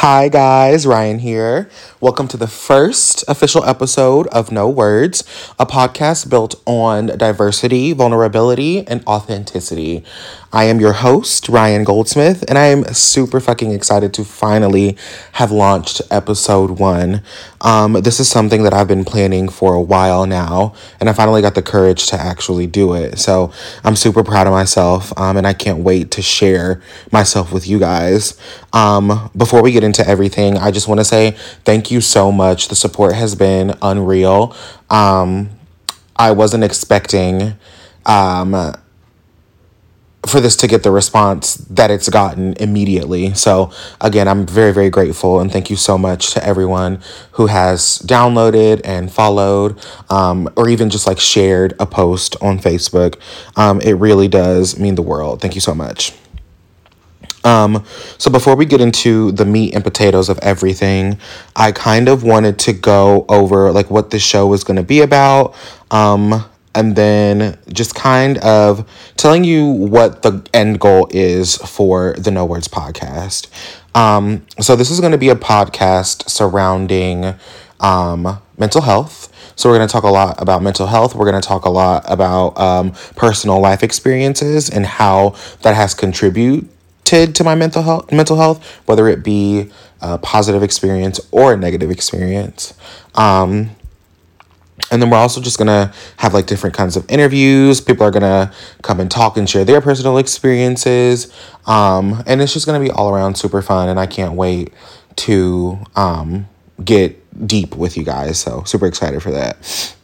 Hi, guys, Ryan here. Welcome to the first official episode of No Words, a podcast built on diversity, vulnerability, and authenticity. I am your host, Ryan Goldsmith, and I am super fucking excited to finally have launched episode one. Um, this is something that I've been planning for a while now, and I finally got the courage to actually do it. So I'm super proud of myself, um, and I can't wait to share myself with you guys. Um, before we get into everything, I just want to say thank you so much. The support has been unreal. Um, I wasn't expecting. Um, for this to get the response that it's gotten immediately. So, again, I'm very, very grateful and thank you so much to everyone who has downloaded and followed um, or even just like shared a post on Facebook. Um, it really does mean the world. Thank you so much. Um, so before we get into the meat and potatoes of everything, I kind of wanted to go over like what the show is going to be about. Um, and then just kind of telling you what the end goal is for the No Words podcast. Um, so, this is going to be a podcast surrounding um, mental health. So, we're going to talk a lot about mental health. We're going to talk a lot about um, personal life experiences and how that has contributed to my mental health, mental health, whether it be a positive experience or a negative experience. Um, and then we're also just gonna have like different kinds of interviews. People are gonna come and talk and share their personal experiences. Um, and it's just gonna be all around super fun. And I can't wait to um, get deep with you guys. So, super excited for that.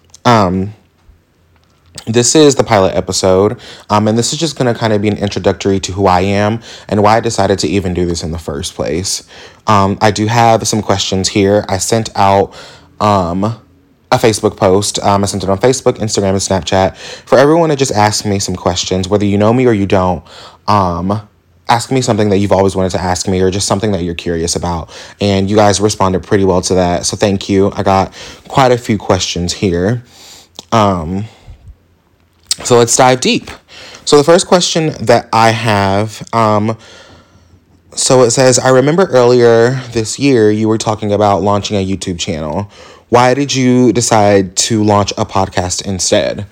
This is the pilot episode, um, and this is just going to kind of be an introductory to who I am and why I decided to even do this in the first place. Um, I do have some questions here. I sent out um, a Facebook post. Um, I sent it on Facebook, Instagram, and Snapchat for everyone to just ask me some questions, whether you know me or you don't. Um, ask me something that you've always wanted to ask me or just something that you're curious about. And you guys responded pretty well to that. So thank you. I got quite a few questions here. Um, so let's dive deep. So the first question that I have, um, so it says, I remember earlier this year you were talking about launching a YouTube channel. Why did you decide to launch a podcast instead?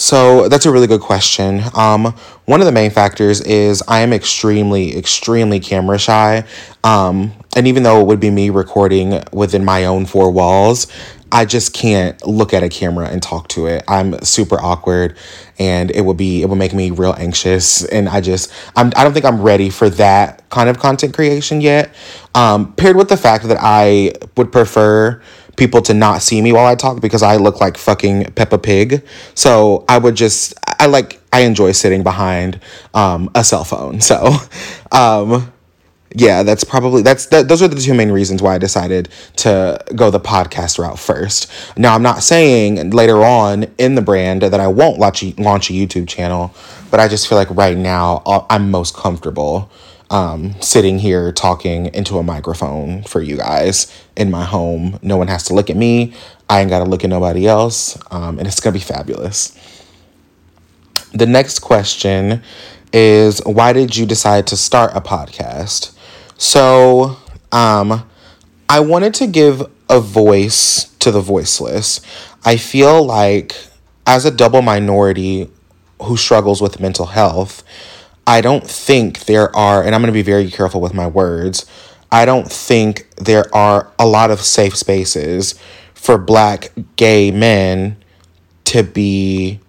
So that's a really good question. Um, one of the main factors is I am extremely, extremely camera shy. Um, and even though it would be me recording within my own four walls, I just can't look at a camera and talk to it. I'm super awkward and it would be it would make me real anxious and I just I'm I don't think I'm ready for that kind of content creation yet. Um, paired with the fact that I would prefer people to not see me while I talk because I look like fucking Peppa Pig. So I would just I like I enjoy sitting behind um, a cell phone. So um, yeah, that's probably that's that, those are the two main reasons why I decided to go the podcast route first. Now, I'm not saying later on in the brand that I won't launch a, launch a YouTube channel, but I just feel like right now uh, I'm most comfortable um, sitting here talking into a microphone for you guys in my home. No one has to look at me. I ain't got to look at nobody else. Um, and it's going to be fabulous. The next question is why did you decide to start a podcast? So, um, I wanted to give a voice to the voiceless. I feel like as a double minority who struggles with mental health, I don't think there are, and I'm going to be very careful with my words, I don't think there are a lot of safe spaces for black gay men to be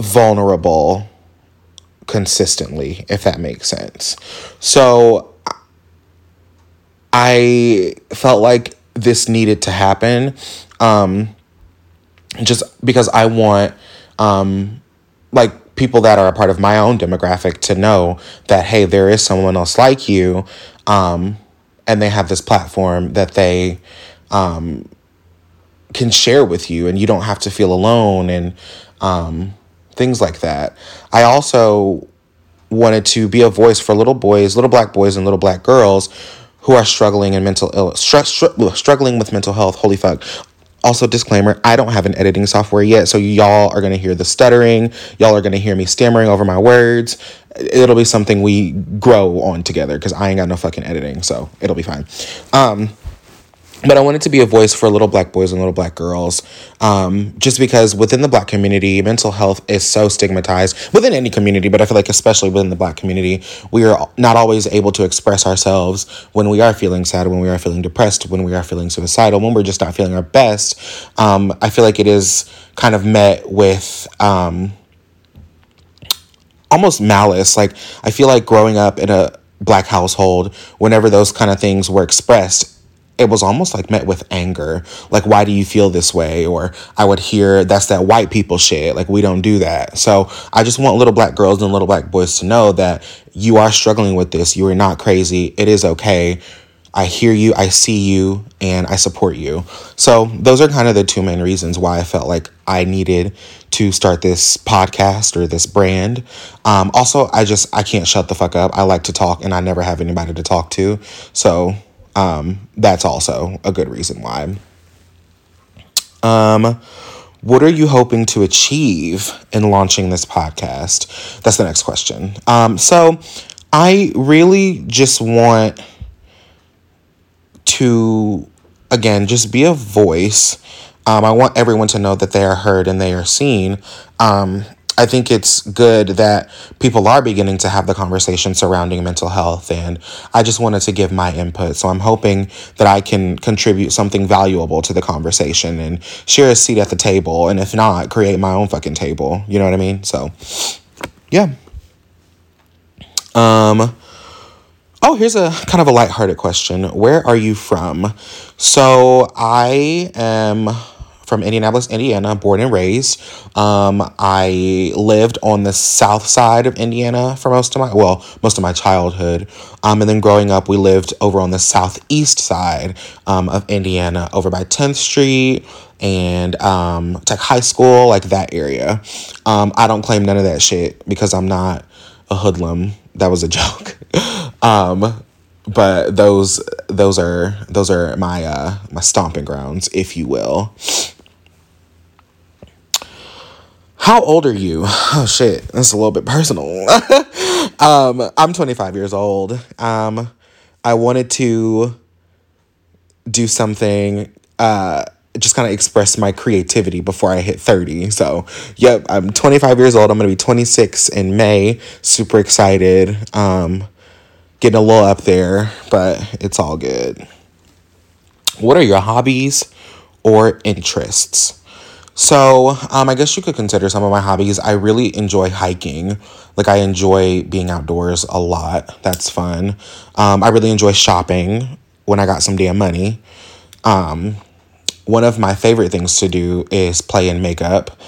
vulnerable consistently, if that makes sense. So I felt like this needed to happen um, just because I want um, like people that are a part of my own demographic to know that hey there is someone else like you um, and they have this platform that they um, can share with you and you don't have to feel alone and um, things like that. I also wanted to be a voice for little boys little black boys and little black girls who are struggling in mental ill str- str- struggling with mental health. Holy fuck. Also, disclaimer I don't have an editing software yet, so y'all are gonna hear the stuttering, y'all are gonna hear me stammering over my words, it'll be something we grow on together because I ain't got no fucking editing, so it'll be fine. Um, but I wanted to be a voice for little black boys and little black girls, um, just because within the black community, mental health is so stigmatized within any community, but I feel like especially within the black community, we are not always able to express ourselves when we are feeling sad, when we are feeling depressed, when we are feeling suicidal, when we're just not feeling our best. Um, I feel like it is kind of met with. Um, almost malice. Like I feel like growing up in a black household, whenever those kind of things were expressed, it was almost like met with anger. Like, why do you feel this way? Or I would hear that's that white people shit. Like, we don't do that. So I just want little black girls and little black boys to know that you are struggling with this. You are not crazy. It is okay. I hear you, I see you, and I support you. So, those are kind of the two main reasons why I felt like I needed to start this podcast or this brand. Um, also, I just I can't shut the fuck up. I like to talk, and I never have anybody to talk to. So, um, that's also a good reason why. Um, what are you hoping to achieve in launching this podcast? That's the next question. Um, so, I really just want to, again, just be a voice. Um, I want everyone to know that they are heard and they are seen. Um, I think it's good that people are beginning to have the conversation surrounding mental health, and I just wanted to give my input. So I'm hoping that I can contribute something valuable to the conversation and share a seat at the table, and if not, create my own fucking table. You know what I mean? So, yeah. Um, Oh, here's a kind of a lighthearted question. Where are you from? So I am from Indianapolis, Indiana, born and raised. Um, I lived on the south side of Indiana for most of my well, most of my childhood. Um, and then growing up, we lived over on the southeast side um, of Indiana, over by 10th Street and um, Tech High School, like that area. Um, I don't claim none of that shit because I'm not a hoodlum. That was a joke. um, but those those are those are my uh my stomping grounds, if you will. How old are you? Oh shit, that's a little bit personal. um, I'm 25 years old. Um, I wanted to do something uh just kind of express my creativity before I hit 30. So, yep, I'm 25 years old. I'm to be 26 in May. Super excited. Um, getting a little up there, but it's all good. What are your hobbies or interests? So, um, I guess you could consider some of my hobbies. I really enjoy hiking. Like, I enjoy being outdoors a lot. That's fun. Um, I really enjoy shopping when I got some damn money. Um, one of my favorite things to do is play in makeup.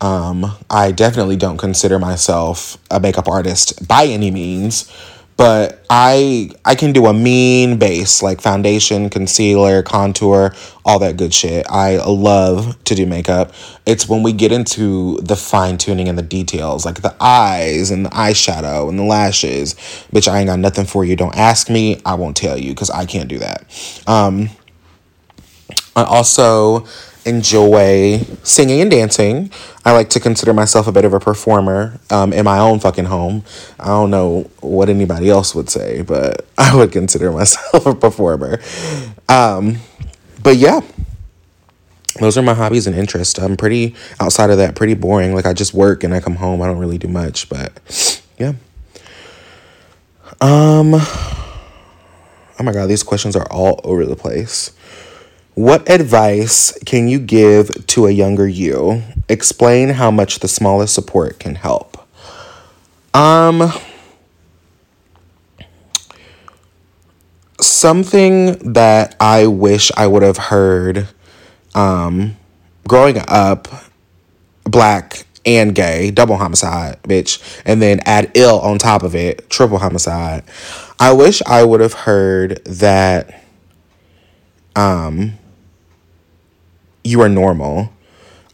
Um, I definitely don't consider myself a makeup artist by any means, but I I can do a mean base like foundation, concealer, contour, all that good shit. I love to do makeup. It's when we get into the fine tuning and the details, like the eyes and the eyeshadow and the lashes. Bitch, I ain't got nothing for you. Don't ask me. I won't tell you because I can't do that. Um, I also enjoy singing and dancing. I like to consider myself a bit of a performer um, in my own fucking home. I don't know what anybody else would say, but I would consider myself a performer. Um, but yeah, those are my hobbies and interests. I'm pretty outside of that, pretty boring. Like I just work and I come home. I don't really do much, but yeah. Um. Oh my god, these questions are all over the place. What advice can you give to a younger you? Explain how much the smallest support can help. Um something that I wish I would have heard um growing up black and gay, double homicide, bitch, and then add ill on top of it, triple homicide. I wish I would have heard that um you are normal.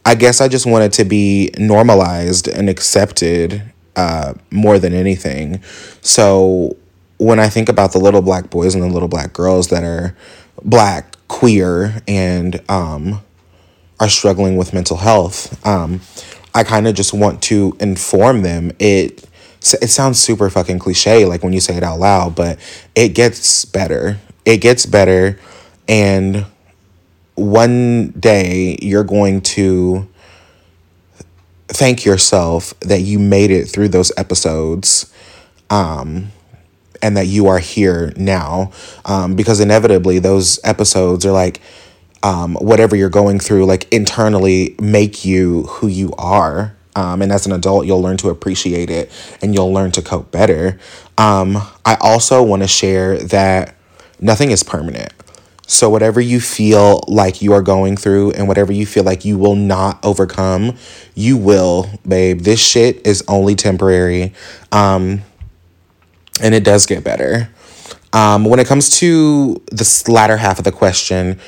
I guess I just wanted to be normalized and accepted uh, more than anything. So when I think about the little black boys and the little black girls that are black, queer, and um, are struggling with mental health, um, I kind of just want to inform them it it sounds super fucking cliche like when you say it out loud, but it gets better. It gets better and one day you're going to thank yourself that you made it through those episodes um, and that you are here now um, because inevitably those episodes are like um, whatever you're going through like internally make you who you are. Um, and as an adult you'll learn to appreciate it and you'll learn to cope better. Um, i also want to share that nothing is permanent so, whatever you feel like you are going through and whatever you feel like you will not overcome, you will, babe. This shit is only temporary. Um, and it does get better. Um, when it comes to the latter half of the question,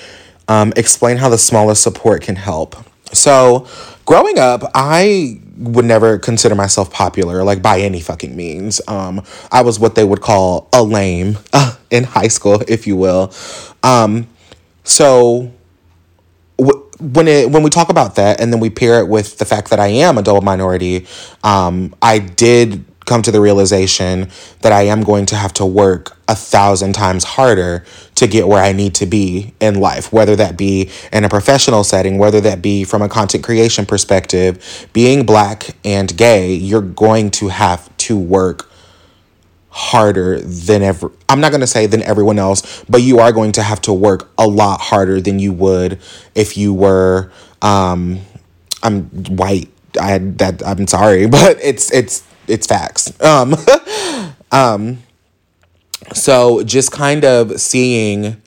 um, explain how the smallest support can help. So, growing up, I would never consider myself popular, like by any fucking means. Um, I was what they would call a lame uh, in high school, if you will. Um, so w- when it when we talk about that, and then we pair it with the fact that I am a double minority, um, I did come to the realization that I am going to have to work a thousand times harder to get where I need to be in life, whether that be in a professional setting, whether that be from a content creation perspective. Being black and gay, you're going to have to work harder than ever. I'm not going to say than everyone else, but you are going to have to work a lot harder than you would if you were um I'm white. I that I'm sorry, but it's it's it's facts. Um, um, so just kind of seeing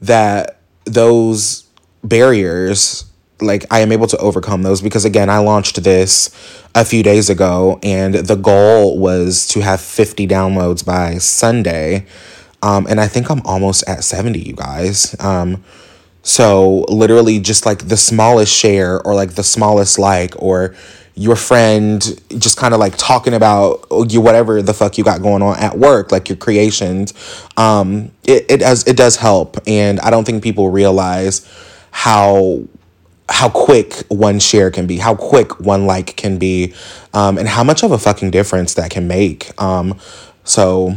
that those barriers, like I am able to overcome those because again, I launched this a few days ago and the goal was to have 50 downloads by Sunday. Um, and I think I'm almost at 70, you guys. Um, so literally just like the smallest share or like the smallest like or your friend just kind of like talking about you whatever the fuck you got going on at work like your creations um it, it does it does help. And i don't think people realize how how quick one share can be how quick one like can be um and how much of a fucking difference that can make. Um so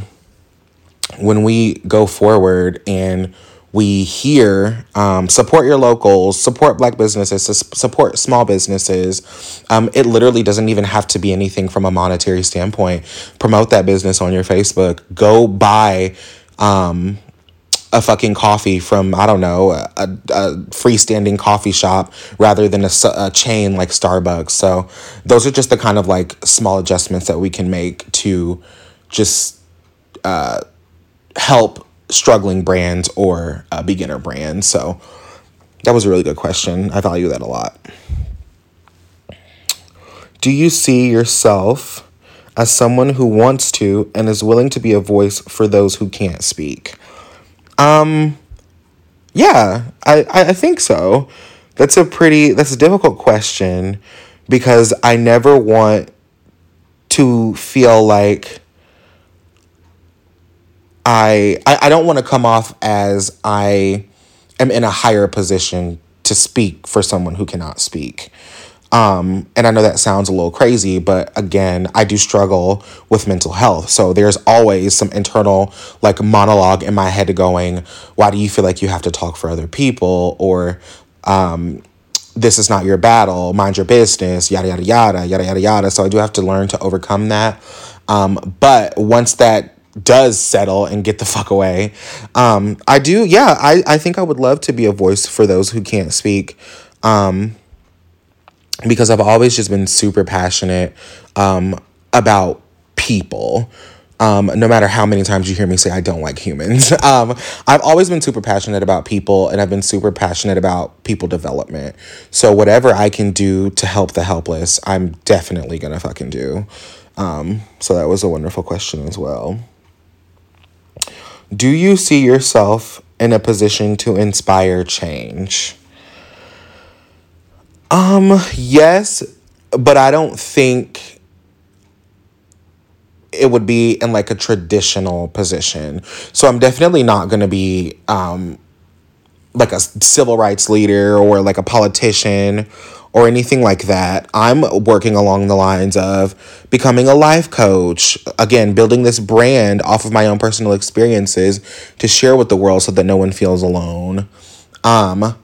when we go forward and we hear um, support your locals, support black businesses, support small businesses. Um, it literally doesn't even have to be anything from a monetary standpoint. Promote that business on your Facebook. Go buy um, a fucking coffee from, I don't know, a, a freestanding coffee shop rather than a, a chain like Starbucks. So those are just the kind of like small adjustments that we can make to just uh, help struggling brands or a beginner brand. So that was a really good question. I value that a lot. Do you see yourself as someone who wants to and is willing to be a voice for those who can't speak? Um yeah, I, I think so. That's a pretty that's a difficult question because I never want to feel like I I, I don't want to come off as I am in a higher position to speak for someone who cannot speak. Um, and I know that sounds a little crazy, but again, I do struggle with mental health. So there's always some internal like monologue in my head going, why do you feel like you have to talk for other people? Or um, this is not your battle, mind your business, yada, yada, yada, yada, yada, yada. So I do have to learn to overcome that. Um, but once that does settle and get the fuck away. Um, I do, yeah, I, I think I would love to be a voice for those who can't speak. Um, because I've always just been super passionate um, about people. Um, no matter how many times you hear me say I don't like humans. um, I've always been super passionate about people and I've been super passionate about people development. So whatever I can do to help the helpless, I'm definitely gonna fucking do. Um, so that was a wonderful question as well. Do you see yourself in a position to inspire change? Um, yes, but I don't think it would be in like a traditional position. So I'm definitely not going to be um like a civil rights leader or like a politician or anything like that. I'm working along the lines of becoming a life coach. Again, building this brand off of my own personal experiences to share with the world so that no one feels alone. Um,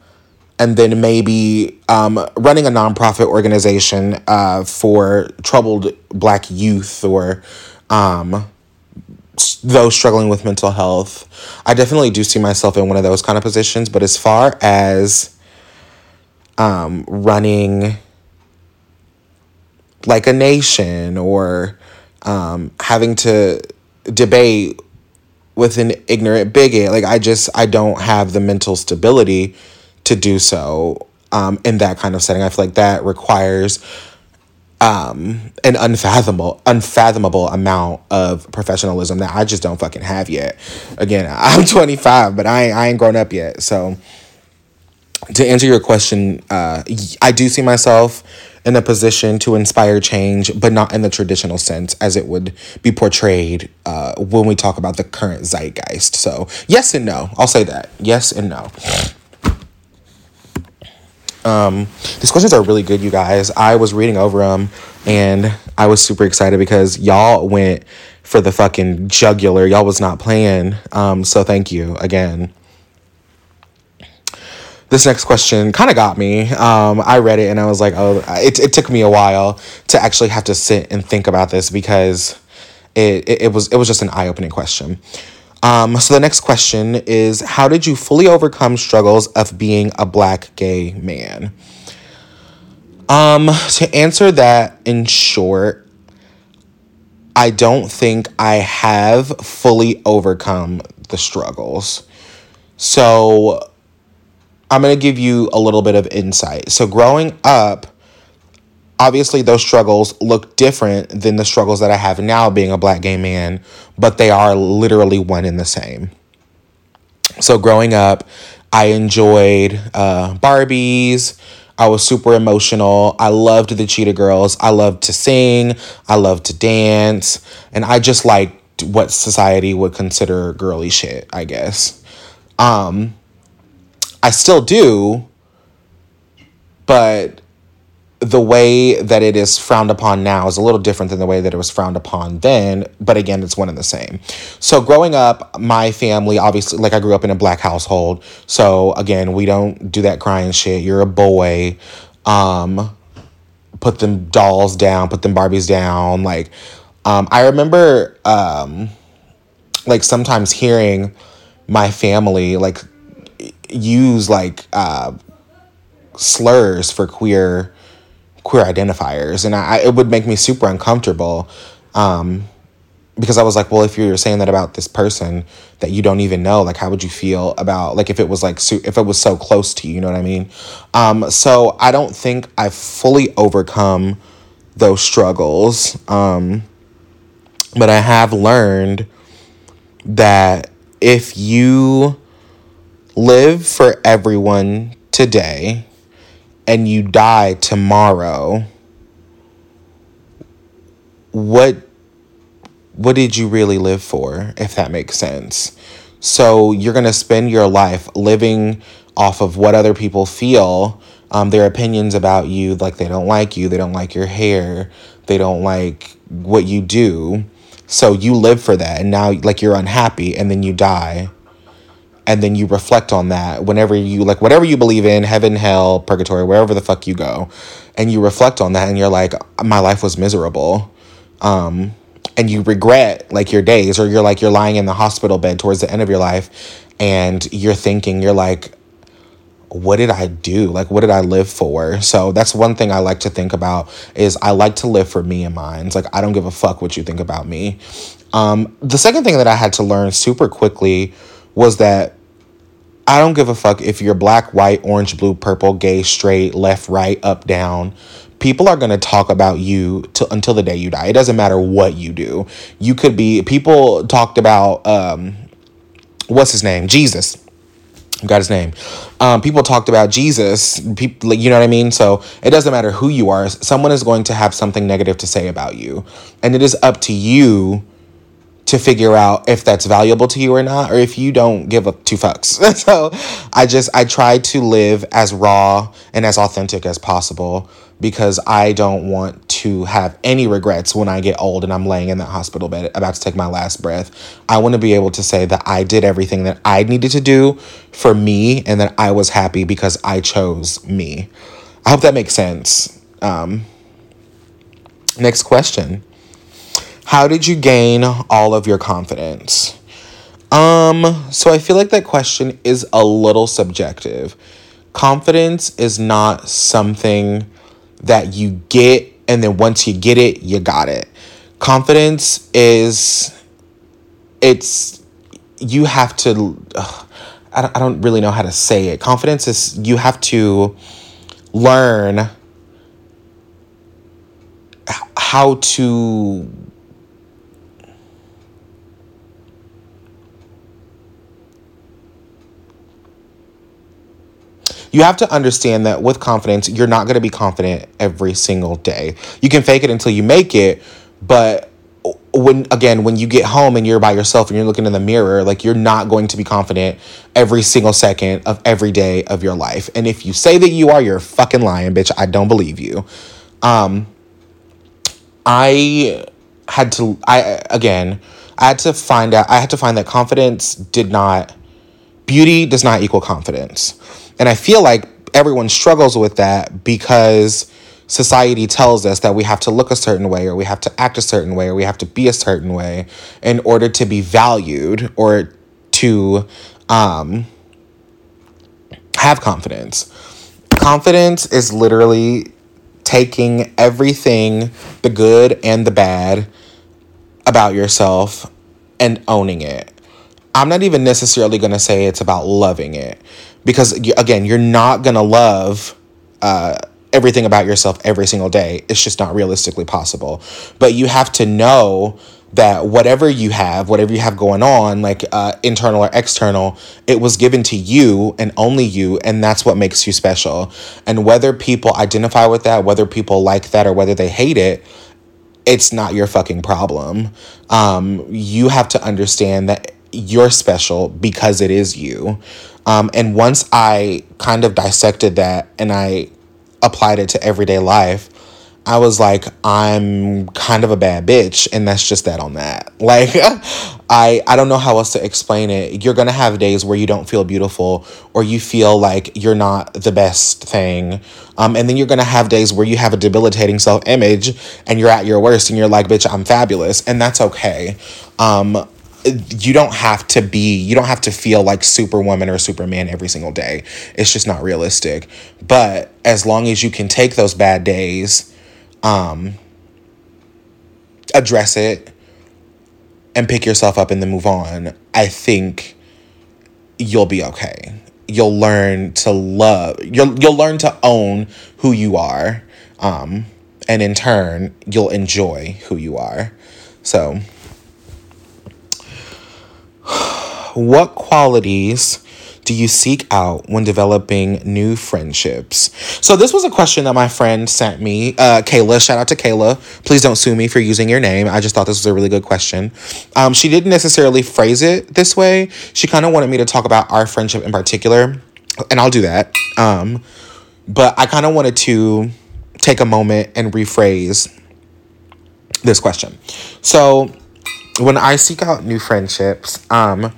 and then maybe um, running a nonprofit organization uh, for troubled black youth or um, those struggling with mental health. I definitely do see myself in one of those kind of positions, but as far as um, running like a nation or um, having to debate with an ignorant bigot, like I just I don't have the mental stability to do so um, in that kind of setting. I feel like that requires um, an unfathomable, unfathomable amount of professionalism that I just don't fucking have yet. Again, I'm 25, but I, I ain't grown up yet. So, to answer your question, uh, I do see myself in a position to inspire change, but not in the traditional sense as it would be portrayed uh, when we talk about the current zeitgeist. So, yes and no. I'll say that. Yes and no. Um, these questions are really good, you guys. I was reading over them and I was super excited because y'all went for the fucking jugular. Y'all was not playing. Um, so thank you again. This next question kind of got me. Um, I read it and I was like, oh, it, it took me a while to actually have to sit and think about this because it, it, it was it was just an eye opening question. Um, so the next question is How did you fully overcome struggles of being a black gay man? Um, to answer that in short, I don't think I have fully overcome the struggles. So I'm going to give you a little bit of insight. So growing up, obviously those struggles look different than the struggles that I have now being a black gay man, but they are literally one and the same. So growing up, I enjoyed uh, Barbies. I was super emotional. I loved the Cheetah Girls. I loved to sing. I loved to dance. And I just liked what society would consider girly shit, I guess. Um, I still do, but the way that it is frowned upon now is a little different than the way that it was frowned upon then, but again, it's one and the same. So, growing up, my family obviously, like I grew up in a black household. So, again, we don't do that crying shit. You're a boy. Um, put them dolls down, put them Barbies down. Like, um, I remember, um, like, sometimes hearing my family, like, use, like, uh, slurs for queer queer identifiers, and I, it would make me super uncomfortable. Um, because I was like, well, if you're saying that about this person that you don't even know, like, how would you feel about like if it was like if it was so close to you, you know what I mean? Um, so I don't think I've fully overcome those struggles, um, but I have learned that if you live for everyone today and you die tomorrow, what what did you really live for if that makes sense? So you're going to spend your life living off of what other people feel, um, their opinions about you, like they don't like you, they don't like your hair, they don't like what you do. So you live for that, and now like you're unhappy, and then you die and then you reflect on that whenever you like whatever you believe in heaven hell purgatory wherever the fuck you go and you reflect on that and you're like my life was miserable um, and you regret like your days or you're like you're lying in the hospital bed towards the end of your life and you're thinking you're like what did I do? Like, what did I live for? So that's one thing I like to think about is I like to live for me and mine. It's like, I don't give a fuck what you think about me. Um, the second thing that I had to learn super quickly was that I don't give a fuck if you're black, white, orange, blue, purple, gay, straight, left, right, up, down. People are going to talk about you till until the day you die. It doesn't matter what you do. You could be, people talked about, um, what's his name? Jesus. Got his name. Um, people talked about Jesus. People, you know what I mean. So it doesn't matter who you are. Someone is going to have something negative to say about you, and it is up to you to figure out if that's valuable to you or not, or if you don't give a two fucks. so I just, I try to live as raw and as authentic as possible because I don't want to have any regrets when I get old and I'm laying in that hospital bed about to take my last breath. I want to be able to say that I did everything that I needed to do for me and that I was happy because I chose me. I hope that makes sense. Um, next question How did you gain all of your confidence? Um, so I feel like that question is a little subjective. Confidence is not something that you get, and then once you get it, you got it. Confidence is, it's, you have to, ugh, I, don't, I don't really know how to say it. Confidence is, you have to learn how to you have to understand that with confidence, you're not going to be confident every single day. You can fake it until you make it, but when again when you get home and you're by yourself and you're looking in the mirror like you're not going to be confident every single second of every day of your life. And if you say that you are you're fucking lying bitch. I don't believe you. Um i had to i again i had to find out i had to find that confidence did not beauty does not equal confidence and I feel like everyone struggles with that because society tells us that we have to look a certain way or we have to act a certain way or we have to be a certain way in order to be valued or to um, have confidence. Confidence is literally taking everything, the good and the bad, about yourself and owning it. I'm not even necessarily going to say it's about loving it because again you're not going to love uh, everything about yourself every single day. It's just not realistically possible. But you have to know that whatever you have whatever you have going on like uh, internal or external it was given to you and only you and that's what makes you special. And whether people identify with that whether people like that or whether they hate it it's not your fucking problem. Um, you have to understand that you're special because it is you um, and once I kind of dissected that and I applied it to everyday life, I was like, I'm kind of a bad bitch, and that's just that on that. Like, I I don't know how else to explain it. You're gonna have days where you don't feel beautiful, or you feel like you're not the best thing, um, and then you're gonna have days where you have a debilitating self image, and you're at your worst, and you're like, bitch, I'm fabulous, and that's okay. Um, you don't have to be you don't have to feel like superwoman or superman every single day. It's just not realistic. But as long as you can take those bad days um address it and pick yourself up and then move on i think you'll be okay. You'll learn to love you'll you'll learn to own who you are um and in turn you'll enjoy who you are. So what qualities do you seek out when developing new friendships? So this was a question that my friend sent me. Uh, Kayla, shout out to Kayla. Please don't sue me for using your name. I just thought this was a really good question. Um, she didn't necessarily phrase it this way. She kind of wanted me to talk about our friendship in particular, and I'll do that. Um, but I kind of wanted to take a moment and rephrase this question. So when I seek out new friendships, um,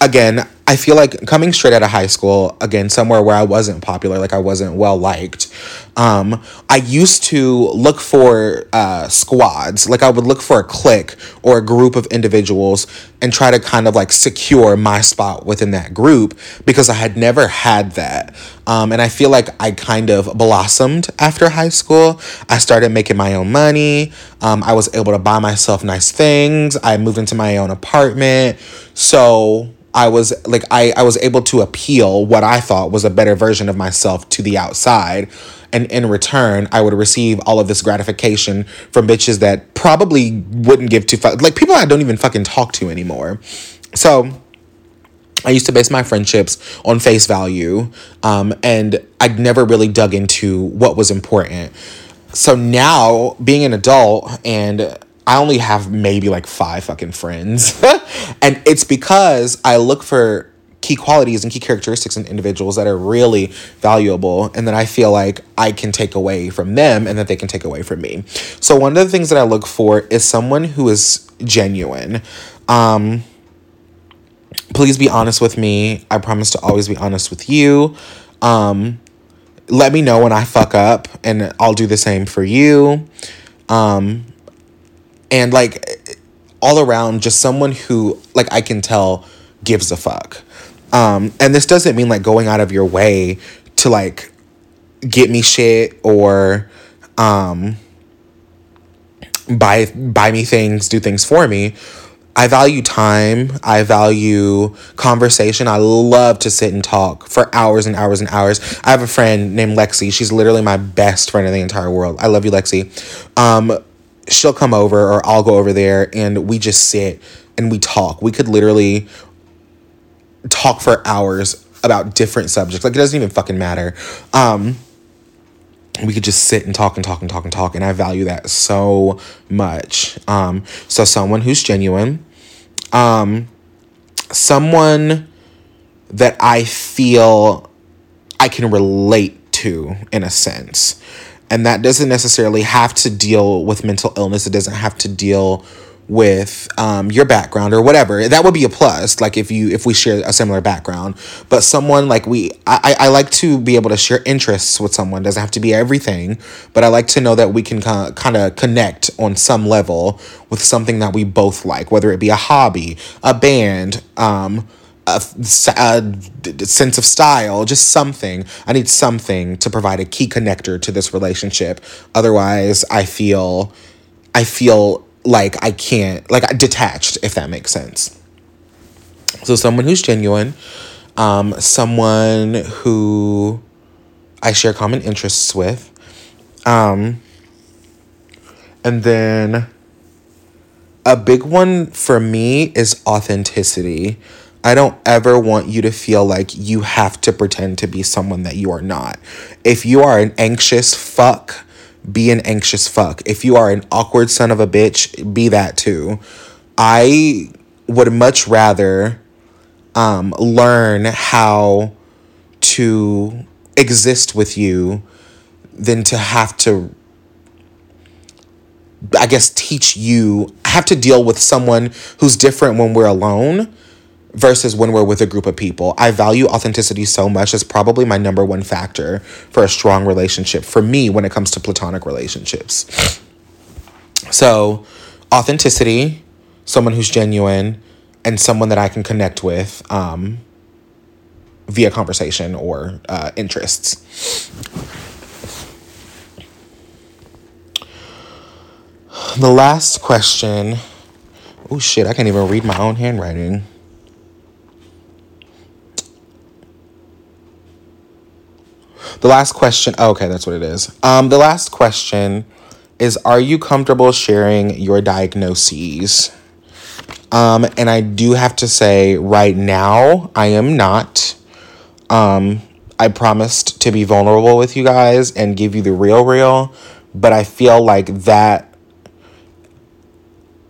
again, I feel like coming straight out of high school, again, somewhere where I wasn't popular, like I wasn't well liked, um, I used to look for uh, squads. Like I would look for a clique or a group of individuals and try to kind of like secure my spot within that group because I had never had that. Um, and I feel like I kind of blossomed after high school. I started making my own money. Um, I was able to buy myself nice things. I moved into my own apartment. So I was like I, I was able to appeal what I thought was a better version of myself to the outside. And in return, I would receive all of this gratification from bitches that probably wouldn't give two fuck like people I don't even fucking talk to anymore. So I used to base my friendships on face value, um, and I'd never really dug into what was important. So now, being an adult and I only have maybe like five fucking friends. and it's because I look for key qualities and key characteristics in individuals that are really valuable and that I feel like I can take away from them and that they can take away from me. So one of the things that I look for is someone who is genuine. Um please be honest with me. I promise to always be honest with you. Um let me know when I fuck up and I'll do the same for you. Um and like all around just someone who like I can tell gives a fuck. Um, and this doesn't mean like going out of your way to like get me shit or um, buy buy me things, do things for me. I value time. I value conversation. I love to sit and talk for hours and hours and hours. I have a friend named Lexi. She's literally my best friend in the entire world. I love you, Lexi. Um, she'll come over or I'll go over there and we just sit and we talk. We could literally talk for hours about different subjects. Like it doesn't even fucking matter. Um we could just sit and talk and talk and talk and talk and I value that so much. Um so someone who's genuine um someone that I feel I can relate to in a sense. And that doesn't necessarily have to deal with mental illness. It doesn't have to deal with um, your background or whatever. That would be a plus like if you if we share a similar background. But someone like we I, I like to be able to share interests with someone. Doesn't have to be everything but i like to know that we can kind of connect on some level with something that we both like whether it be a hobby a band um, a, a, sense of style, just something. I need something to provide a key connector to this relationship. Otherwise, I feel, I feel like I can't, like detached, if that makes sense. So, someone who's genuine, um, someone who I share common interests with, um, and then a big one for me is authenticity. I don't ever want you to feel like you have to pretend to be someone that you are not. If you are an anxious fuck, be an anxious fuck. If you are an awkward son of a bitch, be that too. I would much rather um, learn how to exist with you than to have to, I guess, teach you, have to deal with someone who's different when we're alone versus when we're with a group of people. I value authenticity so much. It's probably my number one factor for a strong relationship for me when it comes to platonic relationships. So, authenticity, someone who's genuine, and someone that I can connect with um, via conversation or uh, interests. The last question. Oh shit, I can't even read my own handwriting. The last question, oh, okay, that's what it is. Um, the last question is Are you comfortable sharing your diagnoses? Um, and I do have to say, right now, I am not. Um, I promised to be vulnerable with you guys and give you the real, real, but I feel like that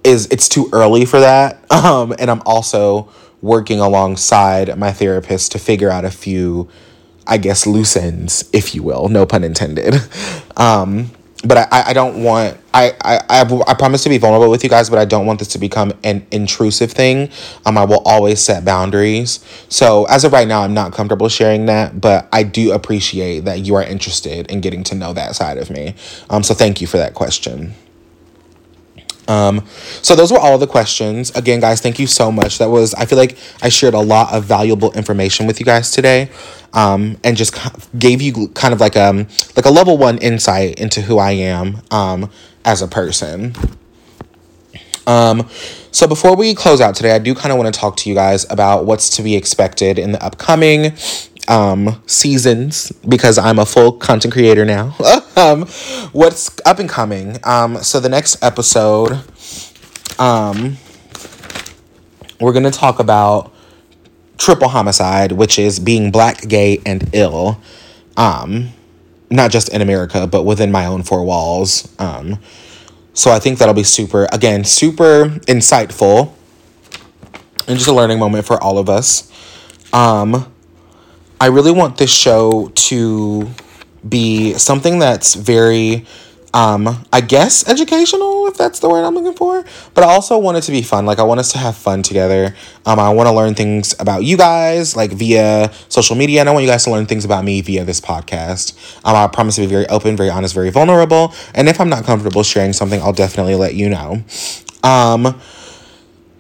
is it's too early for that. Um, and I'm also working alongside my therapist to figure out a few I guess, loose ends, if you will, no pun intended. Um, but I, I don't want I, I, I, I promise to be vulnerable with you guys, but I don't want this to become an intrusive thing. Um, I will always set boundaries. So as of right now, I'm not comfortable sharing that, but I do appreciate that you are interested in getting to know that side of me. Um, so thank you for that question. Um, so those were all the questions. Again, guys, thank you so much. That was I feel like I shared a lot of valuable information with you guys today, um, and just gave you kind of like um like a level one insight into who I am um as a person. Um, so before we close out today, I do kind of want to talk to you guys about what's to be expected in the upcoming um, seasons because I'm a full content creator now. um, what's up and coming? Um, so the next episode, um, we're gonna talk about triple homicide, which is being black, gay, and ill. Um, not just in America, but within my own four walls. Um, So I think that'll be super, again, super insightful and just a learning moment for all of us. Um, I really want this show to be something that's very um, I guess educational, if that's the word I'm looking for. But I also want it to be fun. Like I want us to have fun together. Um, I want to learn things about you guys, like via social media, and I want you guys to learn things about me via this podcast. Um, I promise to be very open, very honest, very vulnerable. And if I'm not comfortable sharing something, I'll definitely let you know. Um,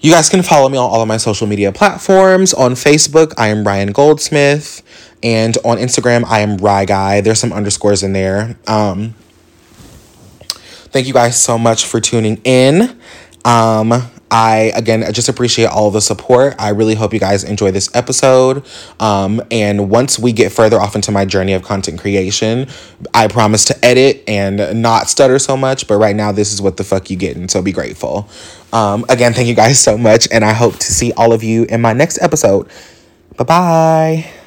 you guys can follow me on all of my social media platforms. On Facebook, I am Ryan Goldsmith. And on Instagram, I am Rye Guy. There's some underscores in there. Um, Thank you guys so much for tuning in. Um, I again I just appreciate all the support. I really hope you guys enjoy this episode. Um, and once we get further off into my journey of content creation, I promise to edit and not stutter so much. But right now, this is what the fuck you getting. So be grateful. Um, again, thank you guys so much, and I hope to see all of you in my next episode. Bye bye.